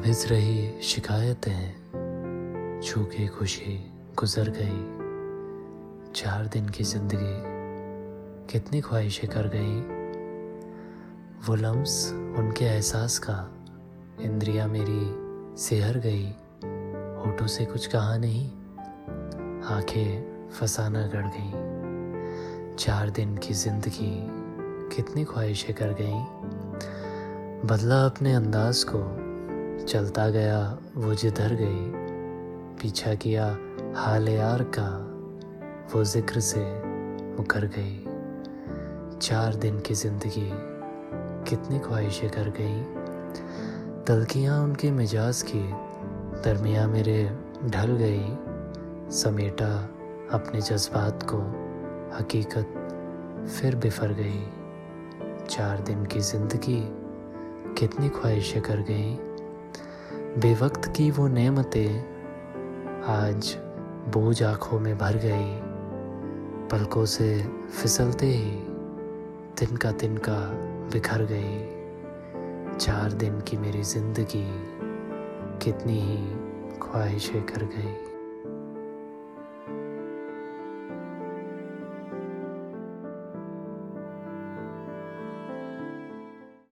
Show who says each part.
Speaker 1: नाभिज रही शिकायतें, छूके खुशी गुजर गई। चार दिन की ज़िंदगी कितनी ख्वाहिशें कर गई। वो लम्स उनके एहसास का इंद्रिया मेरी सिहर गई। होठों से कुछ कहा नहीं, आँखें फसाना गड़ गई। चार दिन की ज़िंदगी कितनी ख्वाहिशें कर गई। बदला अपने अंदाज को चलता गया, वो जिधर गई, पीछा किया हाल यार का, वो ज़िक्र से मुकर गई। चार दिन की ज़िंदगी कितनी ख्वाहिशें कर गई। तलकियाँ उनके मिजाज की, दरमिया मेरे ढल गई। समेटा अपने जज्बात को, हकीकत फिर बिफर गई। चार दिन की ज़िंदगी कितनी ख्वाहिशें कर गई। बेवक्त की वो नेमतें आज बोझ आँखों में भर गई, पलकों से फिसलते ही तिनका तिनका बिखर गई। चार दिन की मेरी ज़िंदगी कितनी ही ख्वाहिशें कर गई।